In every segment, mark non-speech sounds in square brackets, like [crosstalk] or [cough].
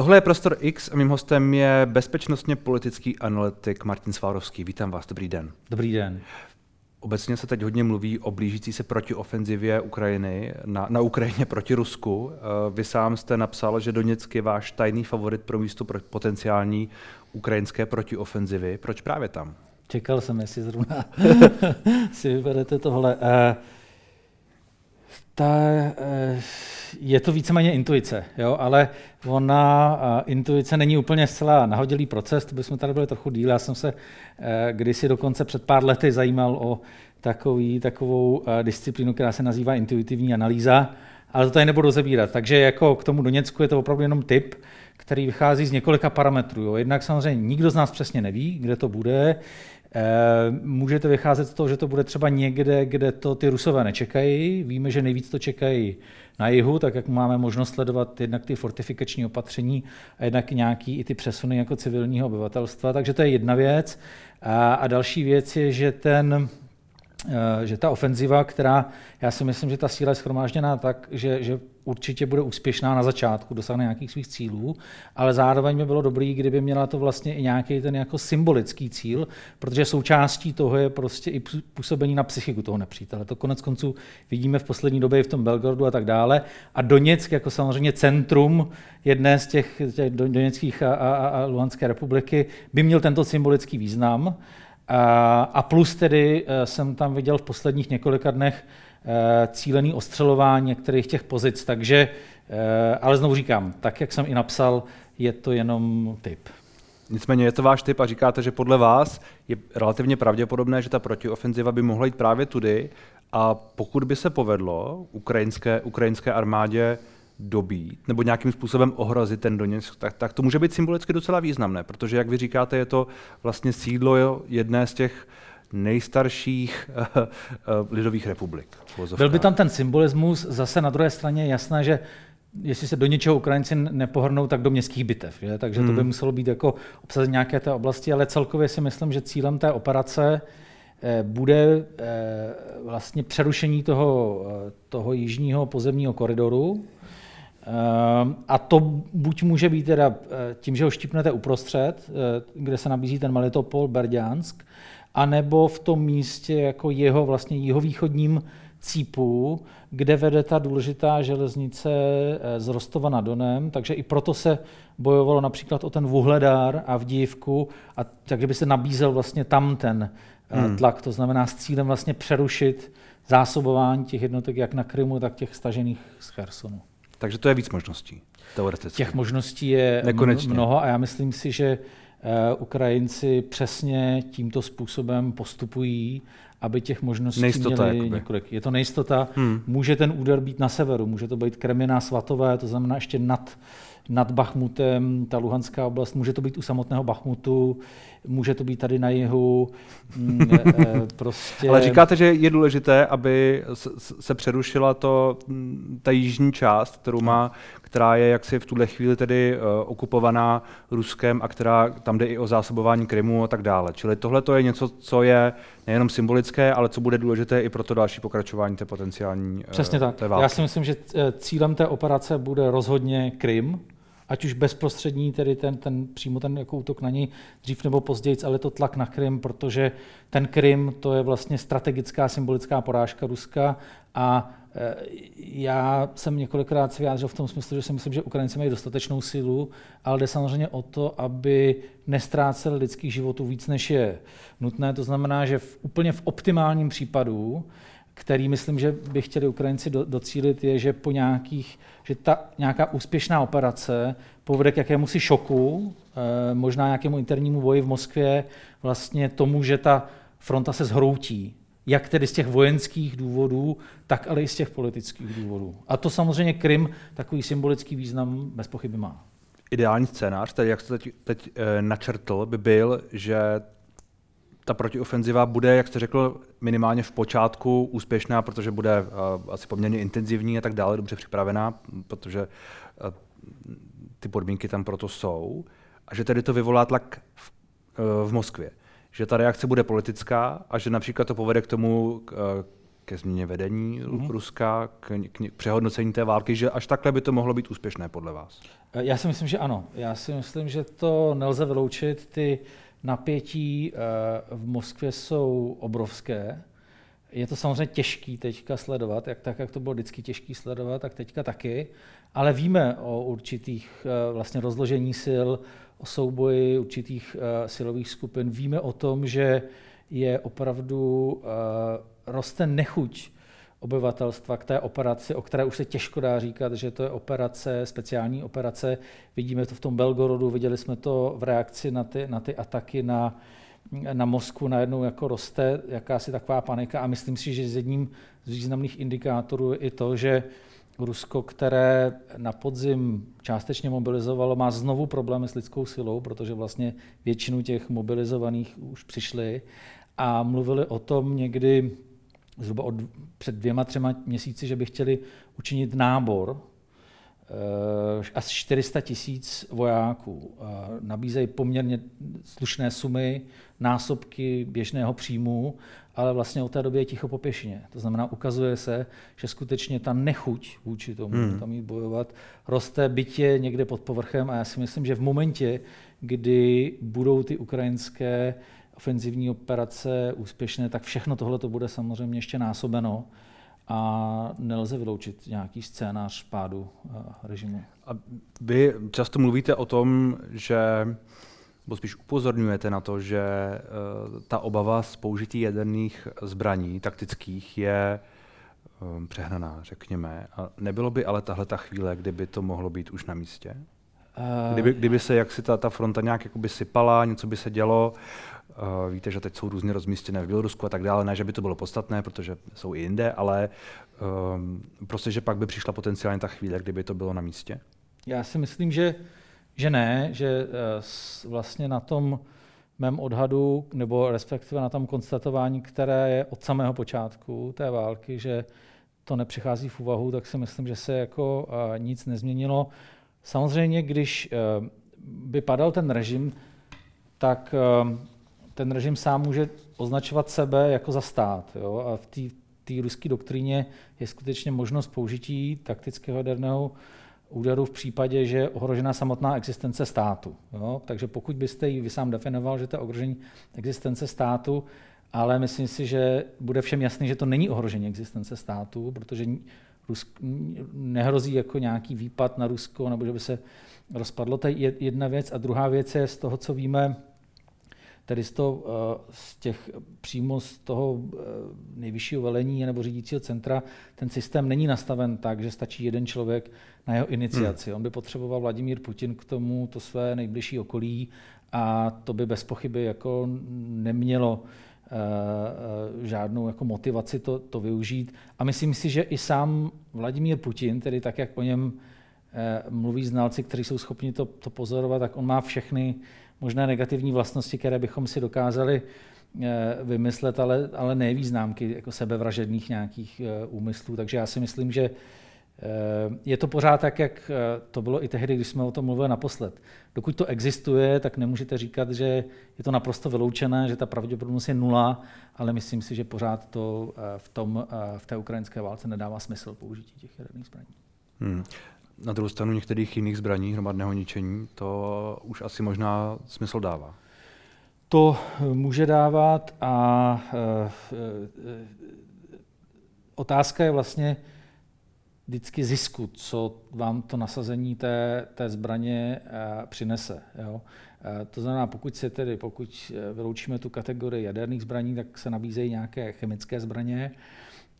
Tohle je Prostor X a mým hostem je bezpečnostně politický analytik Martin Svárovský. Vítám vás, dobrý den. Dobrý den. Obecně se teď hodně mluví o blížící se protiofenzivě Ukrajiny na, na Ukrajině proti Rusku. Eh, vy sám jste napsal, že Doněck je váš tajný favorit pro místo pro potenciální ukrajinské protiofenzivy. Proč právě tam? Čekal jsem, jestli zrovna [laughs] si vyberete tohle. Uh, ta, uh, je to víceméně intuice, jo? ale ona, intuice není úplně zcela nahodilý proces, to bychom tady byli trochu díl. Já jsem se uh, kdysi dokonce před pár lety zajímal o takový, takovou uh, disciplínu, která se nazývá intuitivní analýza, ale to tady nebudu rozebírat. Takže jako k tomu Doněcku je to opravdu jenom typ, který vychází z několika parametrů. Jo. Jednak samozřejmě nikdo z nás přesně neví, kde to bude. Eh, můžete vycházet z toho, že to bude třeba někde, kde to ty rusové nečekají. Víme, že nejvíc to čekají na jihu, tak jak máme možnost sledovat jednak ty fortifikační opatření a jednak nějaký i ty přesuny jako civilního obyvatelstva. Takže to je jedna věc. A, další věc je, že ten že ta ofenziva, která, já si myslím, že ta síla je schromážděná tak, že, že určitě bude úspěšná na začátku, dosáhne nějakých svých cílů, ale zároveň by bylo dobré, kdyby měla to vlastně i nějaký ten jako symbolický cíl, protože součástí toho je prostě i působení na psychiku toho nepřítele. To konec konců vidíme v poslední době i v tom Belgorodu a tak dále. A Doněck jako samozřejmě centrum jedné z těch, těch Doněckých a, a, a Luhanské republiky by měl tento symbolický význam. A plus tedy eh, jsem tam viděl v posledních několika dnech eh, cílený ostřelování některých těch pozic, takže, eh, ale znovu říkám, tak jak jsem i napsal, je to jenom typ. Nicméně je to váš typ a říkáte, že podle vás je relativně pravděpodobné, že ta protiofenziva by mohla jít právě tudy a pokud by se povedlo ukrajinské, ukrajinské armádě dobít nebo nějakým způsobem ohrozit ten Doněck, tak, tak to může být symbolicky docela významné, protože, jak vy říkáte, je to vlastně sídlo jedné z těch nejstarších uh, uh, lidových republik. Byl by tam ten symbolismus, zase na druhé straně jasné, že jestli se do něčeho Ukrajinci nepohrnou, tak do městských bitev. Že? Takže to by hmm. muselo být jako obsazení nějaké té oblasti, ale celkově si myslím, že cílem té operace eh, bude vlastně přerušení toho, toho jižního pozemního koridoru, a to buď může být teda eh, tím, že ho štipnete uprostřed, eh, kde se nabízí ten Melitopol, Berďansk, anebo v tom místě jako jeho vlastně jihovýchodním cípu, kde vede ta důležitá železnice eh, z Rostova na Donem, takže i proto se bojovalo například o ten Vuhledár a v Dívku, a takže by se nabízel vlastně tam ten hmm. tlak, to znamená s cílem vlastně přerušit zásobování těch jednotek jak na Krymu, tak těch stažených z Chersonu. Takže to je víc možností, teoreticky. Těch možností je Nekonečně. mnoho a já myslím si, že uh, Ukrajinci přesně tímto způsobem postupují, aby těch možností nejistota, měli jakoby. několik. Je to nejistota. Hmm. Může ten úder být na severu, může to být Kremina, Svatové, to znamená ještě nad nad Bachmutem, ta Luhanská oblast, může to být u samotného Bachmutu, může to být tady na jihu. Mm, e, [laughs] e, prostě... Ale říkáte, že je důležité, aby se přerušila to, mm, ta jižní část, kterou má, která je jaksi v tuhle chvíli tedy uh, okupovaná Ruskem a která tam jde i o zásobování Krymu a tak dále. Čili tohle to je něco, co je nejenom symbolické, ale co bude důležité i pro to další pokračování té potenciální Přesně tak. Té války. Já si myslím, že cílem té operace bude rozhodně Krym, ať už bezprostřední, tedy ten, ten přímo ten jako útok na něj dřív nebo později, ale to tlak na Krym, protože ten Krym to je vlastně strategická symbolická porážka Ruska a e, já jsem několikrát se vyjádřil v tom smyslu, že si myslím, že Ukrajinci mají dostatečnou sílu, ale jde samozřejmě o to, aby nestráceli lidských životů víc, než je nutné. To znamená, že v, úplně v optimálním případu který myslím, že by chtěli Ukrajinci do, docílit, je, že po nějakých, že ta nějaká úspěšná operace povede k jakému si šoku, eh, možná nějakému internímu boji v Moskvě, vlastně tomu, že ta fronta se zhroutí. Jak tedy z těch vojenských důvodů, tak ale i z těch politických důvodů. A to samozřejmě Krym takový symbolický význam bez pochyby má. Ideální scénář, tedy jak jste teď, teď e, načrtl, by byl, že ta protiofenziva bude, jak jste řekl, minimálně v počátku úspěšná, protože bude uh, asi poměrně intenzivní a tak dále, dobře připravená, protože uh, ty podmínky tam proto jsou. A že tedy to vyvolá tlak v, uh, v Moskvě. Že ta reakce bude politická a že například to povede k tomu, k, ke změně vedení mm-hmm. Ruska, k, k, přehodnocení té války, že až takhle by to mohlo být úspěšné podle vás? Já si myslím, že ano. Já si myslím, že to nelze vyloučit. Ty napětí eh, v Moskvě jsou obrovské. Je to samozřejmě těžký teďka sledovat, jak tak, jak to bylo vždycky těžký sledovat, tak teďka taky. Ale víme o určitých eh, vlastně rozložení sil, o souboji určitých silových skupin. Víme o tom, že je opravdu roste nechuť obyvatelstva k té operaci, o které už se těžko dá říkat, že to je operace, speciální operace. Vidíme to v tom Belgorodu, viděli jsme to v reakci na ty, na ty ataky na, na Moskvu, najednou jako roste jakási taková panika a myslím si, že z jedním z významných indikátorů je i to, že Rusko, které na podzim částečně mobilizovalo, má znovu problémy s lidskou silou, protože vlastně většinu těch mobilizovaných už přišli a mluvili o tom někdy zhruba od, před dvěma, třema měsíci, že by chtěli učinit nábor uh, asi 400 tisíc vojáků. Uh, nabízejí poměrně slušné sumy, násobky běžného příjmu, ale vlastně od té doby je ticho po pěšině. To znamená, ukazuje se, že skutečně ta nechuť vůči tomu hmm. tam jít bojovat roste bytě někde pod povrchem a já si myslím, že v momentě, kdy budou ty ukrajinské ofenzivní operace úspěšné, tak všechno tohle to bude samozřejmě ještě násobeno a nelze vyloučit nějaký scénář pádu eh, režimu. A vy často mluvíte o tom, že nebo spíš upozorňujete na to, že eh, ta obava z použití jaderných zbraní taktických je eh, přehnaná, řekněme. A nebylo by ale tahle ta chvíle, kdyby to mohlo být už na místě? Kdyby, kdyby se jak si ta, ta fronta nějak jakoby sypala, něco by se dělo, Uh, víte, že teď jsou různě rozmístěné v Bělorusku a tak dále. Ne, že by to bylo podstatné, protože jsou i jinde, ale um, prostě, že pak by přišla potenciálně ta chvíle, kdyby to bylo na místě? Já si myslím, že, že ne, že uh, vlastně na tom mém odhadu, nebo respektive na tom konstatování, které je od samého počátku té války, že to nepřichází v úvahu, tak si myslím, že se jako uh, nic nezměnilo. Samozřejmě, když uh, by padal ten režim, tak uh, ten režim sám může označovat sebe jako za stát. Jo? A v té ruské doktríně je skutečně možnost použití taktického jaderného úderu v případě, že je ohrožena samotná existence státu. Jo? Takže pokud byste ji vy sám definoval, že to je ohrožení existence státu, ale myslím si, že bude všem jasný, že to není ohrožení existence státu, protože Rusk, nehrozí jako nějaký výpad na Rusko, nebo že by se rozpadlo. To je jedna věc. A druhá věc je z toho, co víme tedy z, toho, eh, z těch přímo z toho eh, nejvyššího velení nebo řídícího centra, ten systém není nastaven tak, že stačí jeden člověk na jeho iniciaci. Hmm. On by potřeboval Vladimír Putin k tomu to své nejbližší okolí a to by bez pochyby jako nemělo žádnou jako motivaci to, to využít. A myslím si, že i sám Vladimír Putin, tedy tak, jak o něm uh, mluví znalci, kteří jsou schopni to, to pozorovat, tak on má všechny možné negativní vlastnosti, které bychom si dokázali eh, vymyslet, ale, ale ne význámky jako sebevražedných nějakých eh, úmyslů. Takže já si myslím, že eh, je to pořád tak, jak to bylo i tehdy, když jsme o tom mluvili naposled. Dokud to existuje, tak nemůžete říkat, že je to naprosto vyloučené, že ta pravděpodobnost je nula, ale myslím si, že pořád to v, tom, v té ukrajinské válce nedává smysl použití těch jaderných zbraní. Hmm na druhou stranu některých jiných zbraní hromadného ničení to už asi možná smysl dává. To může dávat a e, e, otázka je vlastně vždycky zisku, co vám to nasazení té, té zbraně e, přinese. Jo? To znamená, pokud se tedy, pokud vyloučíme tu kategorii jaderných zbraní, tak se nabízejí nějaké chemické zbraně,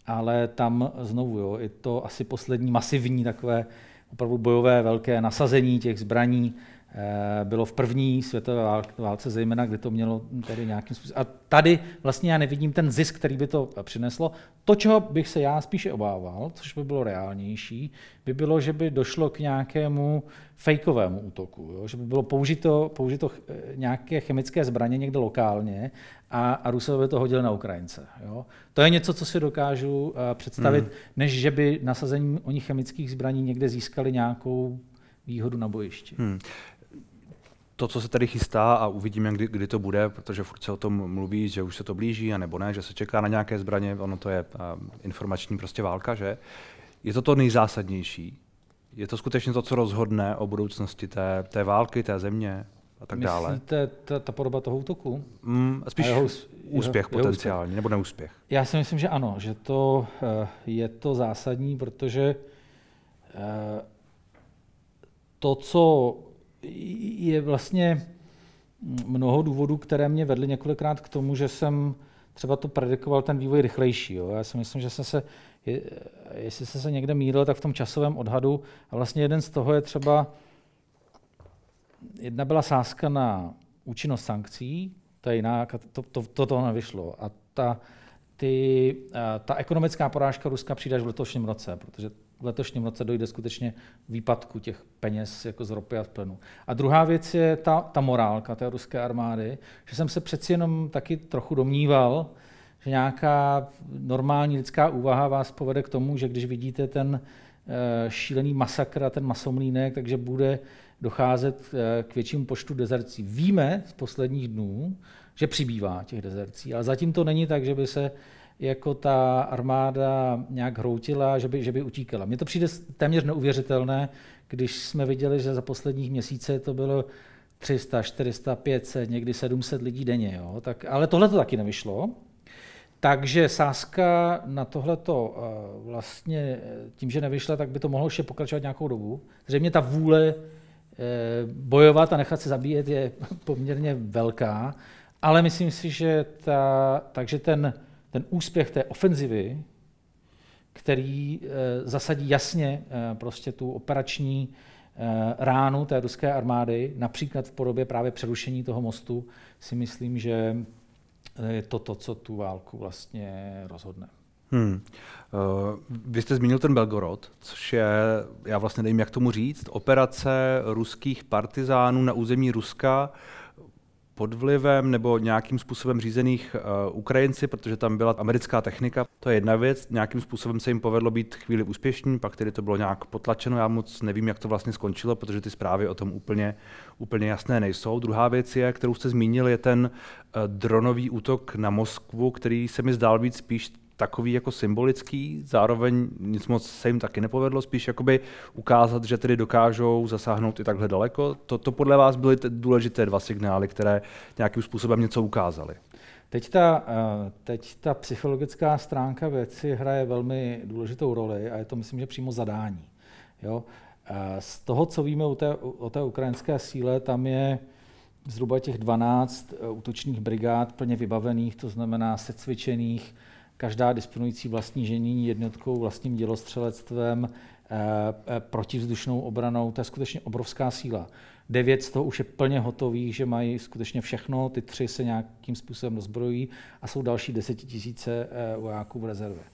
ale tam znovu, jo, je to asi poslední masivní takové opravdu bojové velké nasazení těch zbraní eh, bylo v první světové válce zejména, kde to mělo tedy nějakým způsobem. A tady vlastně já nevidím ten zisk, který by to přineslo. To, čeho bych se já spíše obával, což by bylo reálnější, by bylo, že by došlo k nějakému fejkovému útoku, jo? že by bylo použito, použito eh, nějaké chemické zbraně někde lokálně a, a Rusové by to hodili na Ukrajince. Jo? To je něco, co si dokážu uh, představit, hmm. než že by nasazením oni chemických zbraní někde získali nějakou výhodu na bojišti. Hmm to, co se tady chystá a uvidíme, kdy, kdy to bude, protože furt se o tom mluví, že už se to blíží, a nebo ne, že se čeká na nějaké zbraně, ono to je uh, informační prostě válka, že? Je to to nejzásadnější? Je to skutečně to, co rozhodne o budoucnosti té, té války, té země a tak dále? Myslíte ta, ta podoba toho útoku? Mm, spíš jeho, úspěch jeho, potenciální, jeho úspěch. nebo neúspěch? Já si myslím, že ano, že to uh, je to zásadní, protože uh, to, co je vlastně mnoho důvodů, které mě vedly několikrát k tomu, že jsem třeba to predikoval ten vývoj rychlejší. Jo. Já si myslím, že jsem se, je, jestli jsem se někde mýlil, tak v tom časovém odhadu. A vlastně jeden z toho je třeba, jedna byla sázka na účinnost sankcí, to je jiná, to, to, to, to nevyšlo. A ta, ty, ta ekonomická porážka Ruska přijde až v letošním roce, protože v letošním roce dojde skutečně výpadku těch peněz jako z ropy a plynu. A druhá věc je ta, ta morálka té ruské armády, že jsem se přeci jenom taky trochu domníval, že nějaká normální lidská úvaha vás povede k tomu, že když vidíte ten eh, šílený masakr a ten masomlínek, takže bude docházet eh, k většímu počtu dezercí. Víme z posledních dnů, že přibývá těch dezercí, ale zatím to není tak, že by se jako ta armáda nějak hroutila, že by, že by utíkala. Mně to přijde téměř neuvěřitelné, když jsme viděli, že za posledních měsíce to bylo 300, 400, 500, někdy 700 lidí denně. Jo? Tak, ale tohle to taky nevyšlo. Takže sázka na tohleto eh, vlastně tím, že nevyšla, tak by to mohlo ještě pokračovat nějakou dobu. Zřejmě ta vůle eh, bojovat a nechat se zabíjet je [laughs] poměrně velká, ale myslím si, že ta, takže ten ten úspěch té ofenzivy, který eh, zasadí jasně eh, prostě tu operační eh, ránu té ruské armády, například v podobě právě přerušení toho mostu, si myslím, že je to to, co tu válku vlastně rozhodne. Hmm. Uh, vy jste zmínil ten Belgorod, což je, já vlastně nevím, jak tomu říct, operace ruských partizánů na území Ruska pod vlivem nebo nějakým způsobem řízených uh, Ukrajinci, protože tam byla americká technika. To je jedna věc, nějakým způsobem se jim povedlo být chvíli úspěšní, pak tedy to bylo nějak potlačeno, já moc nevím, jak to vlastně skončilo, protože ty zprávy o tom úplně, úplně jasné nejsou. Druhá věc je, kterou jste zmínil, je ten uh, dronový útok na Moskvu, který se mi zdál být spíš takový jako symbolický, zároveň nic moc se jim taky nepovedlo, spíš jakoby ukázat, že tedy dokážou zasáhnout i takhle daleko. To, to podle vás byly důležité dva signály, které nějakým způsobem něco ukázaly. Teď ta, eh, teď ta psychologická stránka věci hraje velmi důležitou roli a je to, myslím, že přímo zadání. Jo? Eh, z toho, co víme o té, o té ukrajinské síle, tam je zhruba těch 12 eh, útočných brigád plně vybavených, to znamená secvičených, každá disponující vlastní ženíní jednotkou, vlastním dělostřelectvem, eh, eh, protivzdušnou obranou, to je skutečně obrovská síla. Devět z toho už je plně hotových, že mají skutečně všechno, ty tři se nějakým způsobem dozbrojí a jsou další desetitisíce eh, vojáků v rezervě.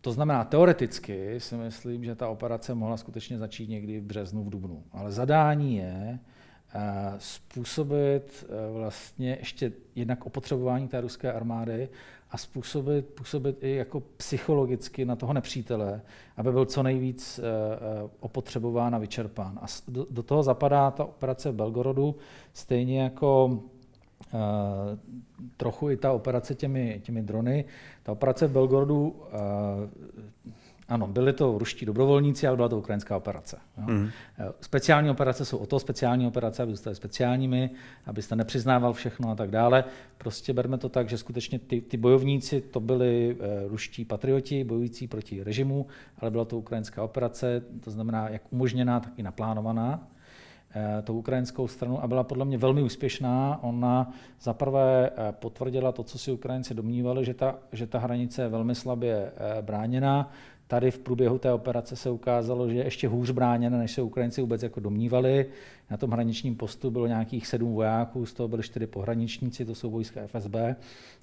To znamená, teoreticky si myslím, že ta operace mohla skutečně začít někdy v březnu, v dubnu. Ale zadání je způsobit vlastně ještě jednak opotřebování té ruské armády a způsobit, působit i jako psychologicky na toho nepřítele, aby byl co nejvíc uh, opotřebován a vyčerpán. A do, toho zapadá ta operace v Belgorodu, stejně jako trochu i ta operace těmi, těmi drony. Ta operace v Belgorodu ano, byli to ruští dobrovolníci, ale byla to ukrajinská operace. Jo. Mm. Speciální operace jsou o to speciální operace, aby zůstaly speciálními, abyste nepřiznával všechno a tak dále. Prostě berme to tak, že skutečně ty, ty bojovníci to byli uh, ruští patrioti, bojující proti režimu, ale byla to ukrajinská operace, to znamená jak umožněná, tak i naplánovaná uh, tou ukrajinskou stranu a byla podle mě velmi úspěšná. Ona zaprvé potvrdila to, co si Ukrajinci domnívali, že ta, že ta hranice je velmi slabě bráněná, Tady v průběhu té operace se ukázalo, že je ještě hůř bráněna, než se Ukrajinci vůbec jako domnívali. Na tom hraničním postu bylo nějakých sedm vojáků, z toho byly čtyři pohraničníci, to jsou vojska FSB,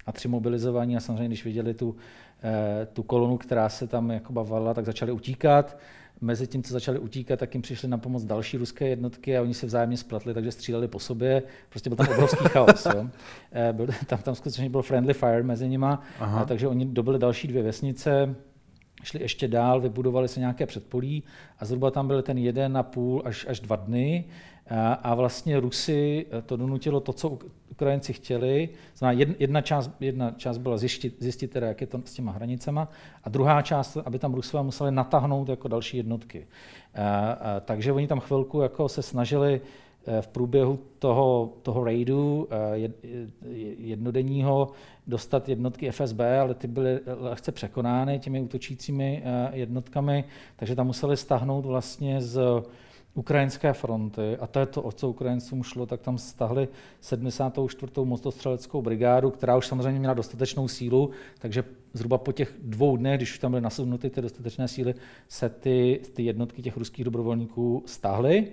a tři mobilizovaní. A samozřejmě, když viděli tu, eh, tu kolonu, která se tam jako bavila, tak začali utíkat. Mezi tím, co začali utíkat, tak jim přišli na pomoc další ruské jednotky a oni se vzájemně spletli, takže stříleli po sobě. Prostě byl tam obrovský chaos. Jo. Eh, byl, tam, tam skutečně byl friendly fire mezi nimi, takže oni dobili další dvě vesnice, šli ještě dál, vybudovali se nějaké předpolí a zhruba tam byl ten jeden a půl až, až dva dny a, a vlastně Rusy to donutilo to, co Ukrajinci chtěli. Znamená, jedna část, jedna část byla zjistit, zjistit teda, jak je to s těma hranicema a druhá část, aby tam Rusové museli natáhnout jako další jednotky. A, a, takže oni tam chvilku jako se snažili Eh, v průběhu toho, toho raidu eh, jednodenního dostat jednotky FSB, ale ty byly lehce překonány těmi útočícími eh, jednotkami, takže tam museli stahnout vlastně z ukrajinské fronty, a to je to, o co Ukrajincům šlo, tak tam stahli 74. mostostřeleckou brigádu, která už samozřejmě měla dostatečnou sílu, takže zhruba po těch dvou dnech, když už tam byly nasednuty ty dostatečné síly, se ty, ty jednotky těch ruských dobrovolníků stáhly.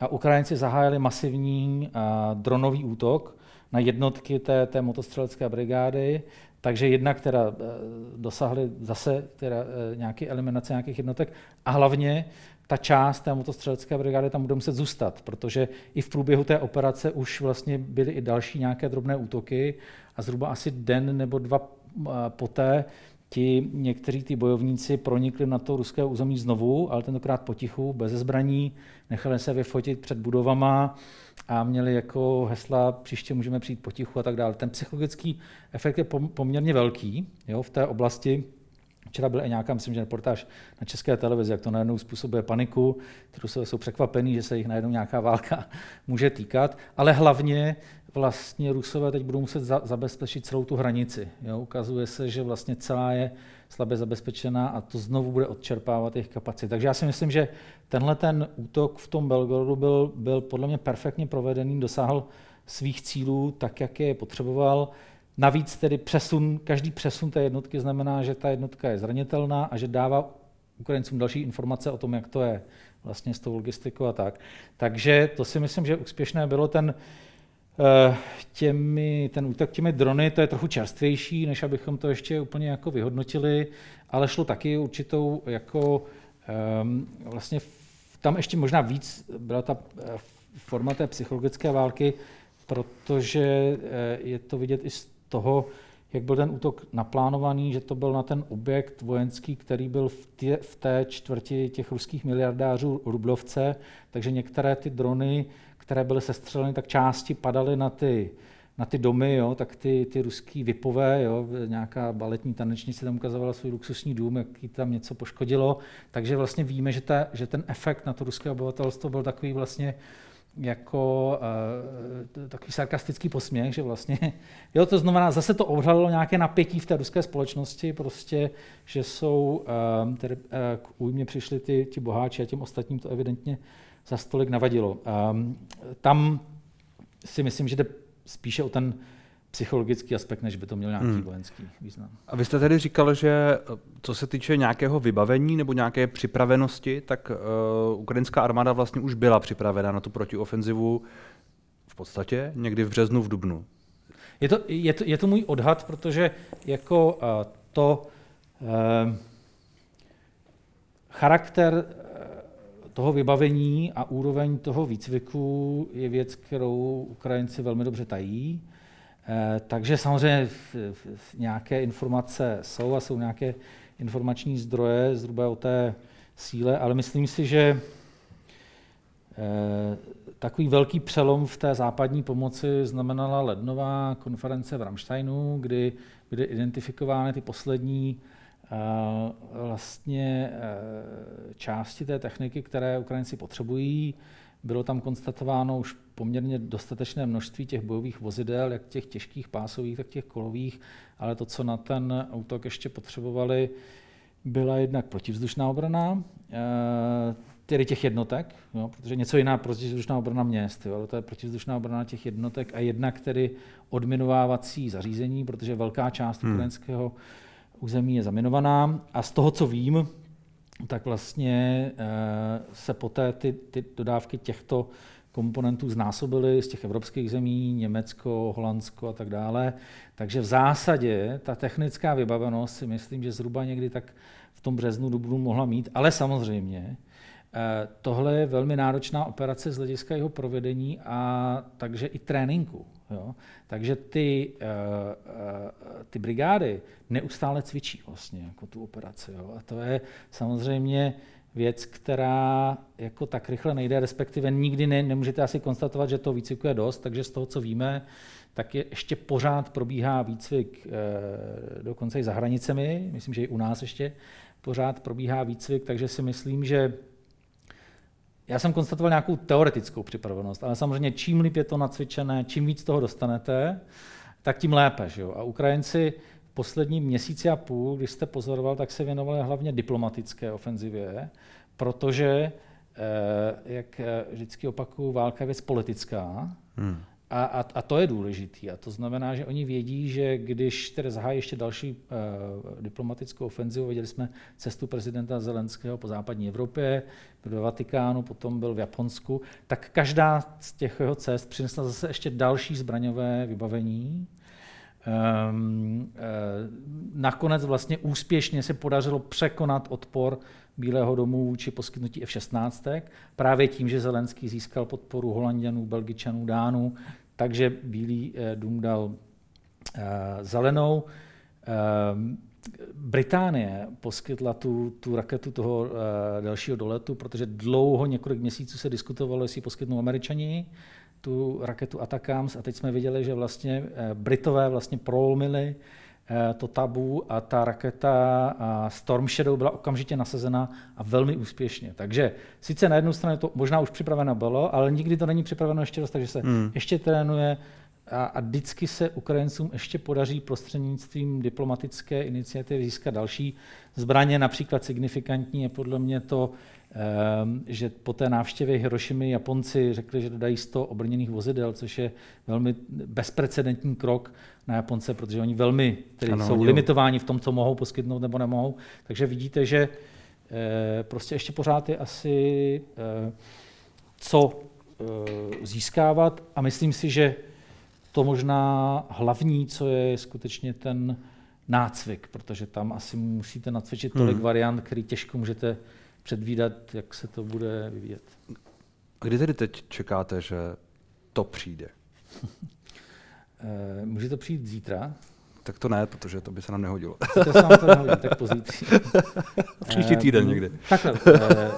A Ukrajinci zahájili masivní uh, dronový útok na jednotky té, té motostřelecké brigády, takže jedna, která uh, dosahly zase teda, uh, nějaké eliminace nějakých jednotek a hlavně ta část té motostřelecké brigády tam bude muset zůstat, protože i v průběhu té operace už vlastně byly i další nějaké drobné útoky a zhruba asi den nebo dva poté ti někteří ty bojovníci pronikli na to ruské území znovu, ale tentokrát potichu, bez zbraní, nechali se vyfotit před budovama a měli jako hesla příště můžeme přijít potichu a tak dále. Ten psychologický efekt je poměrně velký jo, v té oblasti. Včera byla i nějaká, myslím, že reportáž na české televizi, jak to najednou způsobuje paniku, kterou jsou překvapení, že se jich najednou nějaká válka [laughs] může týkat, ale hlavně vlastně Rusové teď budou muset za, zabezpečit celou tu hranici. Jo? Ukazuje se, že vlastně celá je slabě zabezpečená a to znovu bude odčerpávat jejich kapacit. Takže já si myslím, že tenhle ten útok v tom Belgorodu byl, byl podle mě perfektně provedený, dosáhl svých cílů tak, jak je potřeboval. Navíc tedy přesun, každý přesun té jednotky znamená, že ta jednotka je zranitelná a že dává Ukrajincům další informace o tom, jak to je vlastně s tou logistikou a tak. Takže to si myslím, že úspěšné bylo ten Eh, těmi, ten útok těmi drony, to je trochu čerstvější, než abychom to ještě úplně jako vyhodnotili, ale šlo taky určitou jako um, vlastně tam ještě možná víc byla ta eh, forma té psychologické války, protože eh, je to vidět i z toho, jak byl ten útok naplánovaný, že to byl na ten objekt vojenský, který byl v té, v té čtvrti těch ruských miliardářů Rublovce, takže některé ty drony které byly sestřeleny, tak části padaly na ty, na ty domy, jo, tak ty, ty ruský vypové, jo, nějaká baletní tanečnice tam ukazovala svůj luxusní dům, jaký tam něco poškodilo. Takže vlastně víme, že, ta, že ten efekt na to ruské obyvatelstvo byl takový vlastně jako uh, takový sarkastický posměch, že vlastně, [laughs] jo, to znamená, zase to ohřalo nějaké napětí v té ruské společnosti, prostě, že jsou, uh, tedy, uh, k újmě přišli ty, ti boháči a těm ostatním to evidentně za stolik navadilo. Um, tam si myslím, že jde spíše o ten psychologický aspekt, než by to měl nějaký hmm. vojenský význam. A vy jste tedy říkal, že co se týče nějakého vybavení nebo nějaké připravenosti, tak uh, ukrajinská armáda vlastně už byla připravena na tu protiofenzivu v podstatě někdy v březnu, v dubnu. Je to, je to, je to můj odhad, protože jako uh, to uh, charakter toho vybavení a úroveň toho výcviku je věc, kterou Ukrajinci velmi dobře tají. Eh, takže samozřejmě nějaké informace jsou a jsou nějaké informační zdroje zhruba o té síle, ale myslím si, že eh, takový velký přelom v té západní pomoci znamenala lednová konference v Ramsteinu, kdy byly identifikovány ty poslední vlastně e, části té techniky, které Ukrajinci potřebují. Bylo tam konstatováno už poměrně dostatečné množství těch bojových vozidel, jak těch těžkých pásových, tak těch kolových, ale to, co na ten útok ještě potřebovali, byla jednak protivzdušná obrana, e, tedy těch jednotek, jo, protože něco jiná protivzdušná obrana měst, jo, ale to je protivzdušná obrana těch jednotek a jednak tedy odminovávací zařízení, protože velká část hmm. ukrajinského území je zaminovaná a z toho, co vím, tak vlastně eh, se poté ty, ty dodávky těchto komponentů znásobily z těch evropských zemí, Německo, Holandsko a tak dále. Takže v zásadě ta technická vybavenost si myslím, že zhruba někdy tak v tom březnu, dubnu mohla mít, ale samozřejmě Eh, tohle je velmi náročná operace z hlediska jeho provedení a takže i tréninku. Jo? Takže ty, ty brigády neustále cvičí vlastně jako tu operaci. Jo? A to je samozřejmě věc, která jako tak rychle nejde, respektive nikdy ne, nemůžete asi konstatovat, že to výcviku je dost, takže z toho, co víme, tak je ještě pořád probíhá výcvik e, dokonce i za hranicemi, myslím, že i u nás ještě pořád probíhá výcvik, takže si myslím, že já jsem konstatoval nějakou teoretickou připravenost, ale samozřejmě čím líp je to nacvičené, čím víc toho dostanete, tak tím lépe. Že jo? A Ukrajinci v posledním měsíci a půl, když jste pozoroval, tak se věnovali hlavně diplomatické ofenzivě, protože, eh, jak eh, vždycky opakuju, válka je věc politická. Hmm. A, a, a to je důležitý. A to znamená, že oni vědí, že když tedy zahájí ještě další uh, diplomatickou ofenzivu, viděli jsme cestu prezidenta Zelenského po západní Evropě, byl ve Vatikánu, potom byl v Japonsku, tak každá z těch jeho cest přinesla zase ještě další zbraňové vybavení. Um, uh, nakonec vlastně úspěšně se podařilo překonat odpor Bílého domu vůči poskytnutí F-16, právě tím, že Zelenský získal podporu Holanděnů, Belgičanů, Dánů, takže Bílý eh, dům dal eh, zelenou. Ehm, Británie poskytla tu, tu raketu toho dalšího doletu, protože dlouho, několik měsíců se diskutovalo, jestli poskytnou američani tu raketu Atacams a teď jsme viděli, že vlastně Britové vlastně prolomili Eh, to tabu a ta raketa Storm Shadow byla okamžitě nasazena a velmi úspěšně. Takže sice na jednu stranu to možná už připraveno bylo, ale nikdy to není připraveno ještě dost, takže se hmm. ještě trénuje a, a vždycky se Ukrajincům ještě podaří prostřednictvím diplomatické iniciativy získat další zbraně. Například signifikantní je podle mě to, že po té návštěvě Hirošimy Japonci řekli, že dodají 100 obrněných vozidel, což je velmi bezprecedentní krok na Japonce, protože oni velmi tedy ano, jsou jo. limitováni v tom, co mohou poskytnout nebo nemohou. Takže vidíte, že eh, prostě ještě pořád je asi eh, co eh, získávat a myslím si, že to možná hlavní, co je skutečně ten nácvik, protože tam asi musíte nacvičit tolik hmm. variant, který těžko můžete předvídat, jak se to bude vyvíjet. A kdy tedy teď čekáte, že to přijde? Eh, může to přijít zítra? Tak to ne, protože to by se nám nehodilo. To se nám to nehodí, tak pozítří. [laughs] Příští týden eh, někdy. Takhle, eh,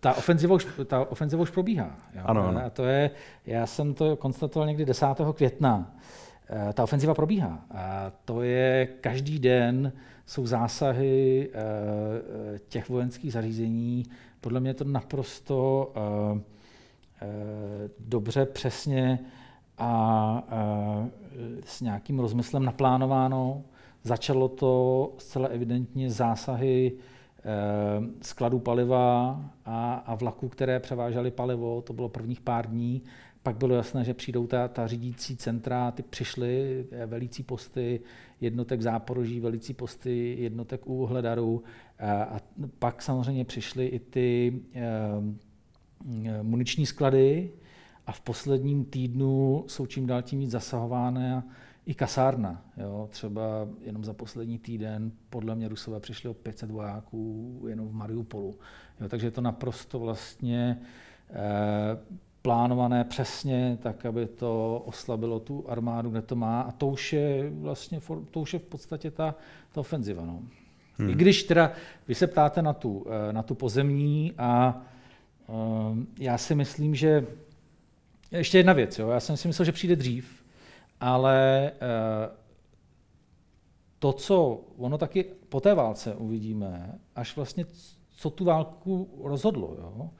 ta ofenziva už, ta ofenziva už probíhá. Jo? Ano, ano. A to je, já jsem to konstatoval někdy 10. května. Ta ofenziva probíhá. A to je každý den jsou zásahy eh, těch vojenských zařízení. Podle mě to naprosto eh, eh, dobře, přesně a s nějakým rozmyslem naplánováno. Začalo to zcela evidentně zásahy skladů paliva a, a vlaků, které převážely palivo. To bylo prvních pár dní. Pak bylo jasné, že přijdou ta, ta řídící centra, ty přišly, velící posty, jednotek záporoží, velicí posty, jednotek u Hledaru a pak samozřejmě přišly i ty eh, muniční sklady a v posledním týdnu jsou čím dál tím víc zasahovány i kasárna. Jo. Třeba jenom za poslední týden podle mě Rusové přišli o 500 vojáků jenom v Mariupolu. Jo, takže je to naprosto vlastně eh, plánované přesně, tak aby to oslabilo tu armádu, kde to má. A to už je vlastně to už je v podstatě ta, ta ofenziva. No. Hmm. I když teda vy se ptáte na tu, eh, na tu pozemní a um, já si myslím, že ještě jedna věc, jo. já jsem si myslel, že přijde dřív, ale uh, to, co ono taky po té válce uvidíme, až vlastně co tu válku rozhodlo. Jo.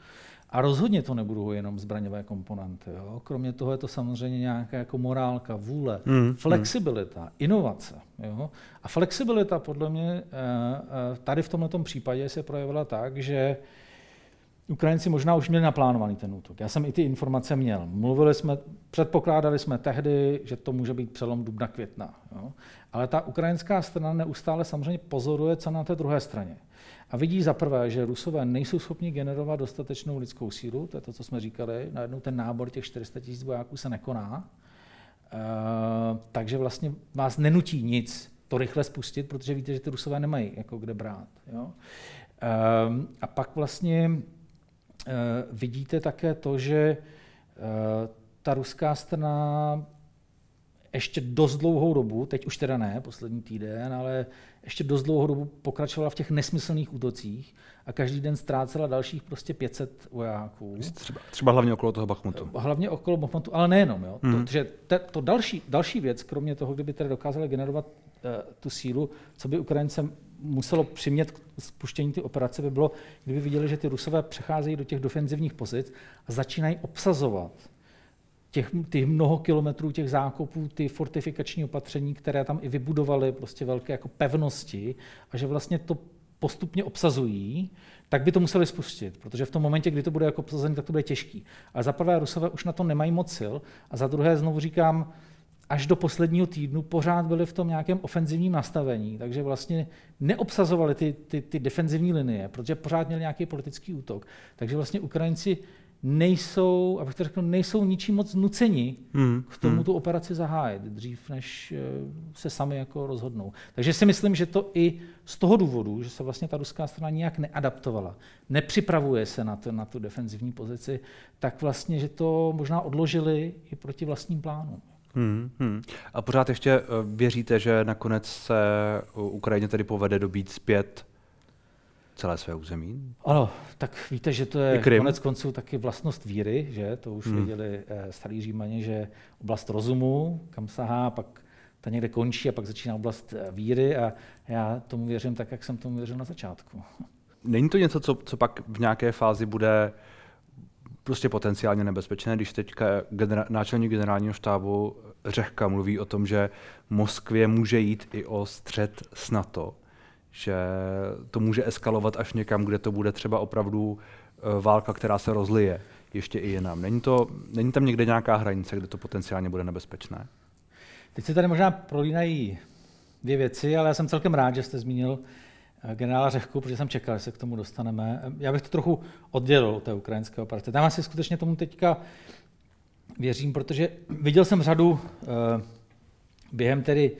A rozhodně to nebudou jenom zbraňové komponenty. Jo? Kromě toho je to samozřejmě nějaká jako morálka, vůle, mm, flexibilita, mm. inovace. Jo? A flexibilita podle mě eh, eh, tady v tomto případě se projevila tak, že Ukrajinci možná už měli naplánovaný ten útok. Já jsem i ty informace měl. Mluvili jsme, předpokládali jsme tehdy, že to může být přelom dubna, května. Jo? Ale ta ukrajinská strana neustále samozřejmě pozoruje, co na té druhé straně. A vidí za prvé, že Rusové nejsou schopni generovat dostatečnou lidskou sílu, to je to, co jsme říkali, najednou ten nábor těch 400 tisíc vojáků se nekoná, Uh, takže vlastně vás nenutí nic to rychle spustit, protože víte, že ty Rusové nemají jako kde brát. Jo? Uh, a pak vlastně vidíte také to, že ta ruská strana ještě dost dlouhou dobu, teď už teda ne, poslední týden, ale ještě dost dlouhou dobu pokračovala v těch nesmyslných útocích a každý den ztrácela dalších prostě 500 vojáků. Třeba, třeba hlavně okolo toho Bachmutu. Hlavně okolo Bachmutu, ale nejenom. Jo. Mm. To, že te, to další, další věc, kromě toho, kdyby tedy dokázali generovat uh, tu sílu, co by Ukrajince muselo přimět k spuštění ty operace, by bylo, kdyby viděli, že ty Rusové přecházejí do těch defenzivních pozic a začínají obsazovat těch, těch mnoho kilometrů těch zákopů, ty fortifikační opatření, které tam i vybudovaly prostě velké jako pevnosti a že vlastně to postupně obsazují, tak by to museli spustit, protože v tom momentě, kdy to bude jako obsazené, tak to bude těžký. Ale za prvé Rusové už na to nemají moc sil a za druhé znovu říkám, až do posledního týdnu pořád byli v tom nějakém ofenzivním nastavení, takže vlastně neobsazovali ty, ty, ty defenzivní linie, protože pořád měli nějaký politický útok. Takže vlastně Ukrajinci nejsou, abych to řekl, nejsou ničím moc nuceni hmm. k tomu hmm. tu operaci zahájit, dřív než eh, se sami jako rozhodnou. Takže si myslím, že to i z toho důvodu, že se vlastně ta ruská strana nijak neadaptovala, nepřipravuje se na, to, na tu defenzivní pozici, tak vlastně, že to možná odložili i proti vlastním plánům. Hmm, hmm. A pořád ještě eh, věříte, že nakonec se Ukrajině tedy povede dobít zpět celé své území? Ano, tak víte, že to je konec konců taky vlastnost víry, že to už hmm. viděli eh, starí římani, že oblast rozumu, kam sahá, pak ta někde končí a pak začíná oblast eh, víry a já tomu věřím tak, jak jsem tomu věřil na začátku. Není to něco, co, co pak v nějaké fázi bude prostě potenciálně nebezpečné, když teďka genera- náčelník generálního štábu Řehka mluví o tom, že Moskvě může jít i o střed s NATO že to může eskalovat až někam, kde to bude třeba opravdu eh, válka, která se rozlije ještě i jinam. Není, to, není tam někde nějaká hranice, kde to potenciálně bude nebezpečné? Teď se tady možná prolínají dvě věci, ale já jsem celkem rád, že jste zmínil eh, generála Řehku, protože jsem čekal, že se k tomu dostaneme. Já bych to trochu oddělil od té ukrajinské operace. Tam asi skutečně tomu teďka věřím, protože viděl jsem řadu eh, během tedy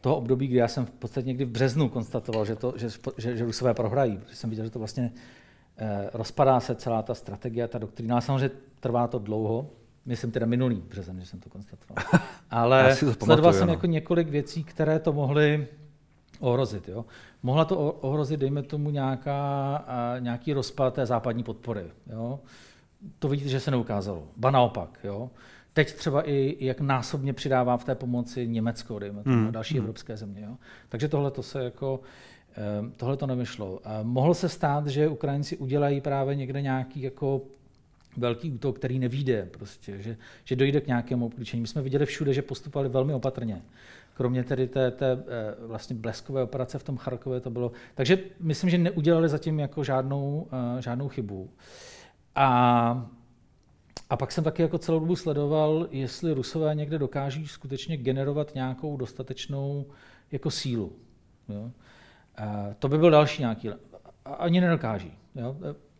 toho období, kdy já jsem v podstatě někdy v březnu konstatoval, že, to, že, že, že Rusové prohrají, protože jsem viděl, že to vlastně eh, rozpadá se celá ta strategie, ta doktrína, ale samozřejmě trvá to dlouho, myslím teda minulý březen, že jsem to konstatoval. [laughs] Ale sledoval jsem no. jako několik věcí, které to mohly ohrozit. Jo? Mohla to ohrozit, dejme tomu, nějaká, nějaký rozpad té západní podpory. Jo? To vidíte, že se neukázalo. Ba naopak. Jo? Teď třeba i jak násobně přidává v té pomoci Německo, dejme tomu, hmm. další hmm. evropské země. Jo. Takže tohle to se jako eh, tohle to nevyšlo. Mohlo se stát, že Ukrajinci udělají právě někde nějaký jako velký útok, který nevíde, prostě, že, že dojde k nějakému obklíčení. My jsme viděli všude, že postupovali velmi opatrně. Kromě tedy té, té eh, vlastně bleskové operace v tom Charkově to bylo. Takže myslím, že neudělali zatím jako žádnou, eh, žádnou chybu. A a pak jsem taky jako celou dobu sledoval, jestli Rusové někde dokáží skutečně generovat nějakou dostatečnou jako sílu. Jo. A to by byl další nějaký. A ani nedokáží. Jo.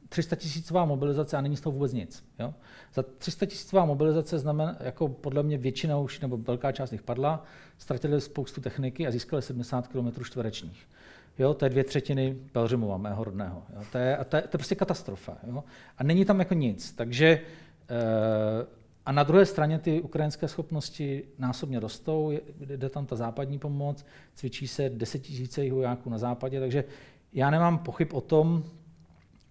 300 tisícová mobilizace a není z toho vůbec nic. Jo. Za 300 tisícová mobilizace znamená, jako podle mě většina už, nebo velká část jich padla, ztratili spoustu techniky a získali 70 km čtverečních. Jo, to je dvě třetiny Pelřimova, mého rodného. Jo. To, je, to, je, to je prostě katastrofa. Jo. A není tam jako nic. Takže a na druhé straně ty ukrajinské schopnosti násobně rostou, jde tam ta západní pomoc, cvičí se desetitisíce vojáků na západě, takže já nemám pochyb o tom,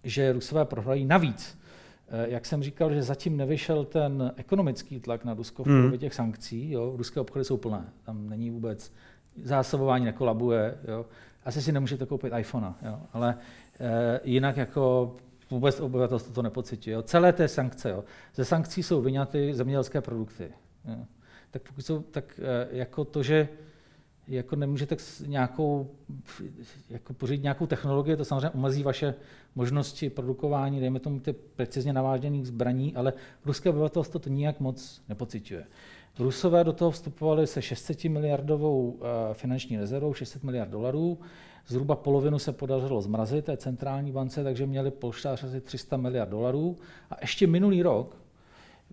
že Rusové prohrají. Navíc, eh, jak jsem říkal, že zatím nevyšel ten ekonomický tlak na Rusko v hmm. podobě těch sankcí, jo, ruské obchody jsou plné, tam není vůbec zásobování nekolabuje, jo. asi si nemůžete koupit iPhone, jo, ale e, jinak jako vůbec obyvatelstvo to nepocituje. Jo. Celé té sankce, jo. ze sankcí jsou vyňaty zemědělské produkty. Jo. Tak pokud jsou, tak eh, jako to, že jako nemůžete nějakou, jako pořídit nějakou technologii, to samozřejmě omezí vaše možnosti produkování, dejme tomu ty precizně navážených zbraní, ale ruské obyvatelstvo to nijak moc nepocituje. Rusové do toho vstupovali se 600 miliardovou eh, finanční rezervou, 600 miliard dolarů, Zhruba polovinu se podařilo zmrazit té centrální bance, takže měli polštář asi 300 miliard dolarů. A ještě minulý rok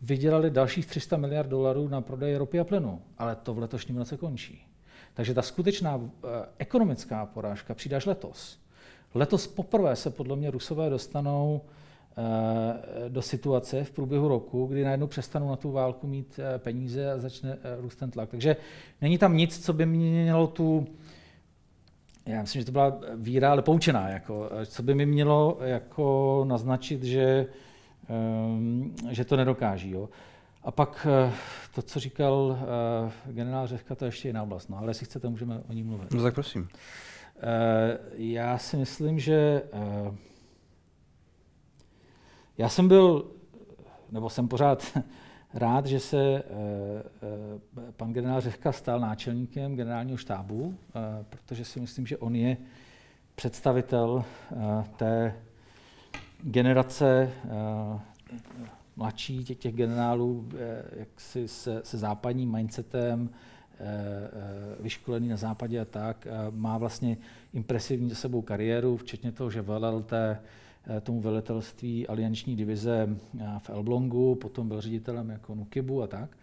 vydělali dalších 300 miliard dolarů na prodej ropy a plynu. Ale to v letošním roce končí. Takže ta skutečná eh, ekonomická porážka přijde až letos. Letos poprvé se podle mě Rusové dostanou do situace v průběhu roku, kdy najednou přestanou na tu válku mít peníze a začne růst ten tlak. Takže není tam nic, co by mělo tu, já myslím, že to byla víra, ale poučená, jako, co by mi mělo jako naznačit, že, um, že to nedokáží. Jo. A pak uh, to, co říkal uh, generál Řehka, to je ještě jiná oblast, no, ale jestli chcete, můžeme o ní mluvit. No tak prosím. Uh, já si myslím, že uh, já jsem byl, nebo jsem pořád rád, že se uh, uh, pan generál Řehka stal náčelníkem generálního štábu, uh, protože si myslím, že on je představitel té generace mladší těch, těch generálů jaksi se, se západním mindsetem, vyškolený na západě a tak, má vlastně impresivní za sebou kariéru, včetně toho, že velel té Eh, tomu velitelství alianční divize eh, v Elblongu, potom byl ředitelem jako Nukibu a tak.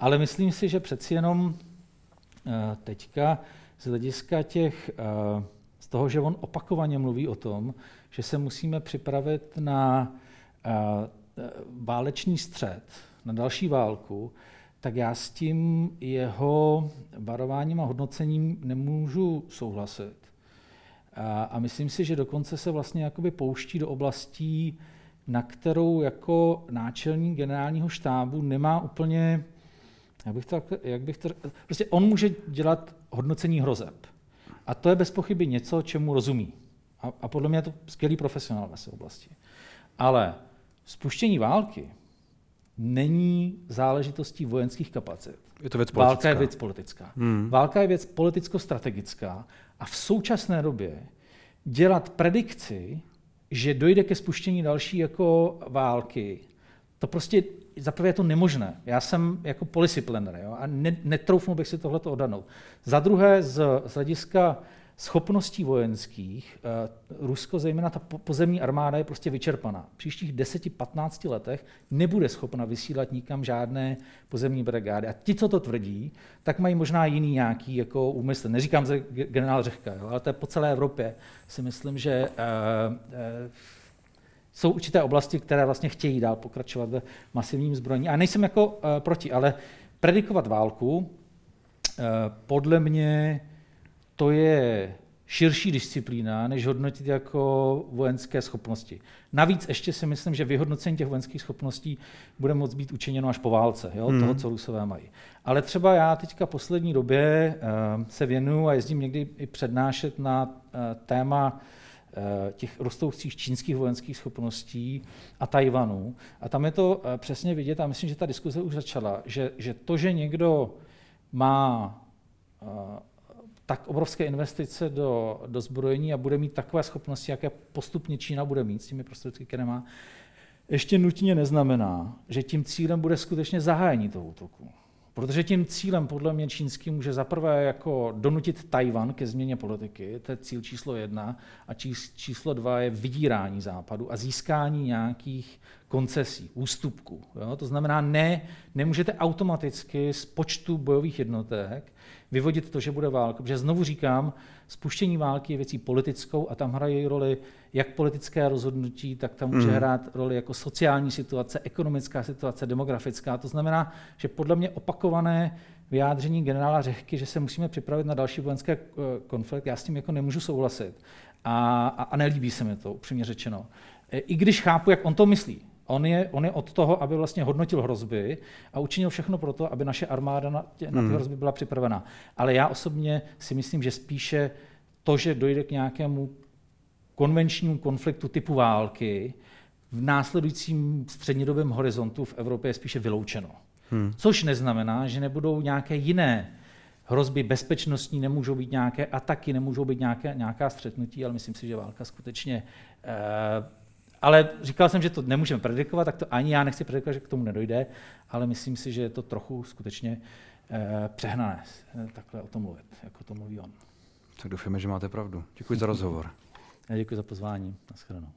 Ale myslím si, že přeci jenom eh, teďka z hlediska těch, z toho, že on opakovaně mluví o tom, že se musíme připravit na válečný střed, na další válku, tak já s tím jeho varováním a hodnocením nemůžu souhlasit. A, a myslím si, že dokonce se vlastně jakoby pouští do oblastí, na kterou jako náčelník generálního štábu nemá úplně, jak bych to, jak bych to, prostě on může dělat hodnocení hrozeb. A to je bez pochyby něco, čemu rozumí. A, a podle mě je to skvělý profesionál ve své oblasti. Ale spuštění války není záležitostí vojenských kapacit. Je to věc politická. Válka je věc politická. Hmm. Válka je věc politicko-strategická a v současné době dělat predikci, že dojde ke spuštění další jako války, to prostě zaprvé je to nemožné. Já jsem jako policy planner jo, a ne, netroufnu bych si tohleto odhadnout. Za druhé, z, z hlediska schopností vojenských, eh, Rusko, zejména ta pozemní armáda, je prostě vyčerpaná. V příštích 10-15 letech nebude schopna vysílat nikam žádné pozemní brigády. A ti, co to tvrdí, tak mají možná jiný nějaký jako úmysl. Neříkám že generál Řehka, ale to je po celé Evropě. Si myslím, že uh, uh, jsou určité oblasti, které vlastně chtějí dál pokračovat ve masivním zbrojení. A nejsem jako proti, ale predikovat válku podle mě to je širší disciplína, než hodnotit jako vojenské schopnosti. Navíc ještě si myslím, že vyhodnocení těch vojenských schopností bude moct být učiněno až po válce, jo, hmm. toho, co Rusové mají. Ale třeba já teďka poslední době uh, se věnuju a jezdím někdy i přednášet na uh, téma uh, těch rostoucích čínských vojenských schopností a Tajvanu. A tam je to uh, přesně vidět, a myslím, že ta diskuze už začala, že, že to, že někdo má uh, tak obrovské investice do, do zbrojení a bude mít takové schopnosti, jaké postupně Čína bude mít s těmi prostředky, které má, ještě nutně neznamená, že tím cílem bude skutečně zahájení toho útoku. Protože tím cílem podle mě čínským může zaprvé jako donutit Tajvan ke změně politiky, to je cíl číslo jedna, a číslo dva je vydírání západu a získání nějakých koncesí, ústupků. To znamená, ne, nemůžete automaticky z počtu bojových jednotek vyvodit to, že bude válka. Protože znovu říkám, spuštění války je věcí politickou a tam hrají roli jak politické rozhodnutí, tak tam může mm. hrát roli jako sociální situace, ekonomická situace, demografická. To znamená, že podle mě opakované vyjádření generála Řehky, že se musíme připravit na další vojenské eh, konflikt, já s tím jako nemůžu souhlasit. A, a, a nelíbí se mi to, upřímně řečeno. Eh, I když chápu, jak on to myslí. On je, on je od toho, aby vlastně hodnotil hrozby a učinil všechno pro to, aby naše armáda na, tě, na ty hmm. hrozby byla připravena. Ale já osobně si myslím, že spíše to, že dojde k nějakému konvenčnímu konfliktu typu války, v následujícím střednědobém horizontu v Evropě je spíše vyloučeno. Hmm. Což neznamená, že nebudou nějaké jiné hrozby bezpečnostní, nemůžou být nějaké ataky, nemůžou být nějaké, nějaká střetnutí, ale myslím si, že válka skutečně eh, ale říkal jsem, že to nemůžeme predikovat, tak to ani já nechci predikovat, že k tomu nedojde, ale myslím si, že je to trochu skutečně eh, přehnané eh, takhle o tom mluvit, jako to mluví on. Tak doufáme, že máte pravdu. Děkuji za rozhovor. Já děkuji za pozvání. Naschledanou.